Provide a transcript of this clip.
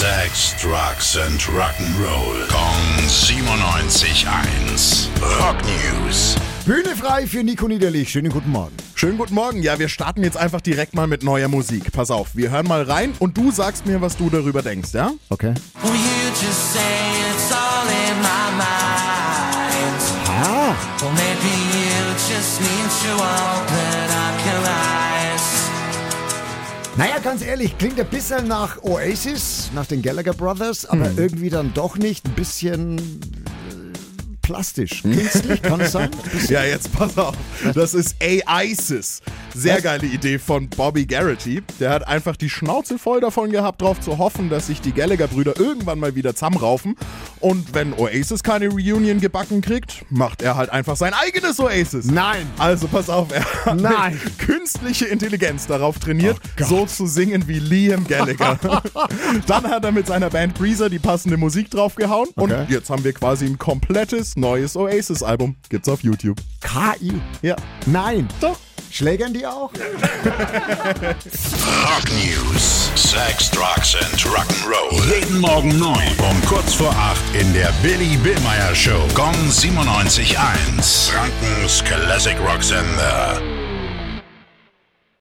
Sex, Drugs and Rock'n'Roll. Kong 97.1. Rock News. Bühne frei für Nico Niederlich. Schönen guten Morgen. Schönen guten Morgen. Ja, wir starten jetzt einfach direkt mal mit neuer Musik. Pass auf, wir hören mal rein und du sagst mir, was du darüber denkst, ja? Okay. Well, you naja, ganz ehrlich, klingt ein bisschen nach Oasis, nach den Gallagher Brothers, aber irgendwie dann doch nicht. Ein bisschen äh, plastisch. Künstlich, kann es sein? Ja, jetzt pass auf. Das ist A-ISIS. Sehr Was? geile Idee von Bobby Garrity. Der hat einfach die Schnauze voll davon gehabt, darauf zu hoffen, dass sich die Gallagher-Brüder irgendwann mal wieder zusammenraufen. Und wenn Oasis keine Reunion gebacken kriegt, macht er halt einfach sein eigenes Oasis. Nein. Also pass auf, er hat Nein. künstliche Intelligenz darauf trainiert, Oh so zu singen wie Liam Gallagher. Dann hat er mit seiner Band Breezer die passende Musik draufgehauen. Okay. Und jetzt haben wir quasi ein komplettes neues Oasis-Album. Gibt's auf YouTube. KI. Ja. Nein. Doch. Schlägern die auch? Rock News. Sex, Drugs and Rock'n'Roll. Jeden Morgen 9 um kurz vor 8 in der Billy Billmeyer Show. Gong 97.1. Frankens Classic Rock Sender.